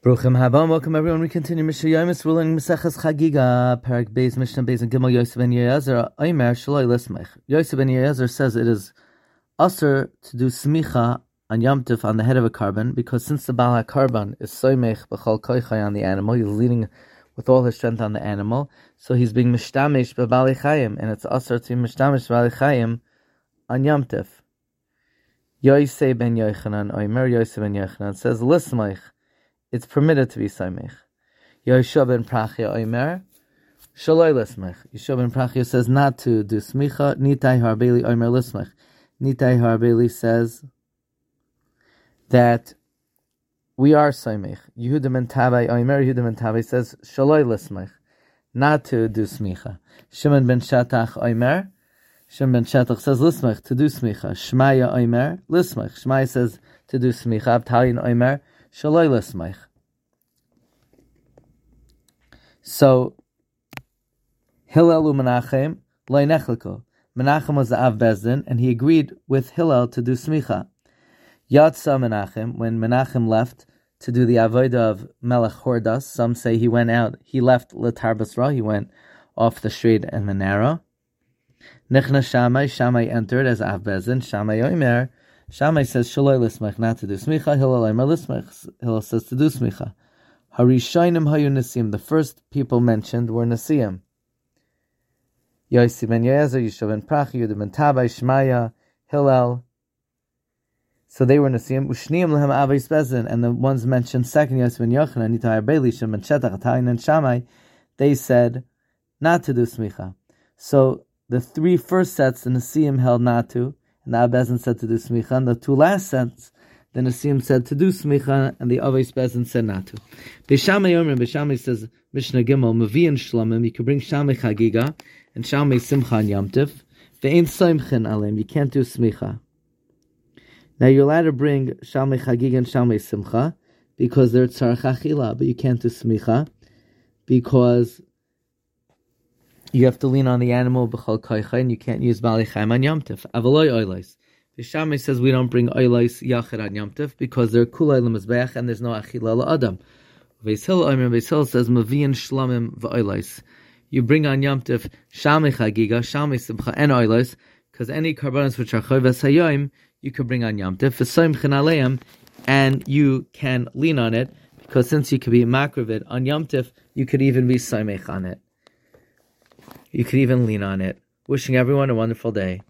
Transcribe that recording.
Bruchim Habam, welcome everyone. We continue Mishnah Yomis ruling Maseches Chagiga, Perek Beis Mishnah Beis and Gimel Yosef ben Yezer, Omer Shaloi Lismech. Yosef ben Yezer says it is usher to do smicha on Yom Tif on the head of a korban because since the Baal korban is soymech b'chol koichai on the animal, he's leaning with all his strength on the animal, so he's being mishtamish b'bali chayim, and it's usher to mishtamish b'bali chayim on Yom Tif. Yosef ben Yochanan, Omer Yosef ben Yochanan says Lismech it's permitted to be Saimech. Yeshua ben Prachia Omer, Shaloi Lismech. Yeshua ben Prachia says not to do Smicha, Nitai Harbeli Omer Lismech. Nitai Harbeli says that we are Saimech. Yehuda ben Tabai Omer, Yehuda ben Tabai says Shaloi Lismech, not to do Smicha. Shimon ben Shatach Omer, Shimon ben Shatach says Lismech, to do Smicha. Shmaya Omer, Lismech. Shmaya says to do Smicha. Abtalion Omer, Shaloi Lismech. So, Hillel Menachem loy nechliko. Menachem was the Av Bezdin, and he agreed with Hillel to do smicha. Yatsa Menachem, when Menachem left to do the avodah of Melech Hordas, some say he went out, he left Latar Basra, he went off the street and the narrow. Nechna Shammai, Shammai entered as Av Bezdin, Shammai Omer, Shammai says Shaloi Lismech, not to do smicha, Hillel Lismech, Hillel says to do smicha. Harishainim hayu. The first people mentioned were Nasim. Yossi ben Yezer, Yishav ben Prach, Yehuda ben Tabai, Shmaya, Hillel. So they were Nasim. Ushniim lehem Avos Bezin, and the ones mentioned second, Yossi ben Yochanan, Nitai Arbeli, Shem ben Shetach, Atayin, and Shammai, they said not to do smicha. So the three first sets, the Nasim held not to, the Abezin said to do smicha, and the two last sets, the Nasim said to do smicha, and the Avos Bezin said not to. Beis Shammai Yomer, Beis Shammai says, Mishnah Gimel, Mavi and Shlomim, you can bring Shamay Chagiga, and Shamay Simcha and Yomtiv. Ve'ein Soimchen Alim, you can't do smicha. Now you're allowed to bring Shamay Chagiga and Shamay Simcha, because they're Tzarech Achila, but you can't do smicha, because you have to lean on the animal b'chol koicha, and you can't use Bali Chaim on Yomtiv. Avaloy Oilos. The Shammai says we don't bring oilos yachid on Yom Tif because they're kulay lemizbeach and there's no achila adam. Beis Hillel says mavian shlamim v'oilos. You bring on Yom Tif chagiga, Shammai simcha and oilos because any carbonates which are choyves hayoim you can bring on Yom Tif v'soim chenaleim and you can lean on it because since you could be makravit on Yom Tif you could even be soimech on it. You could even lean on it. Wishing everyone a wonderful day.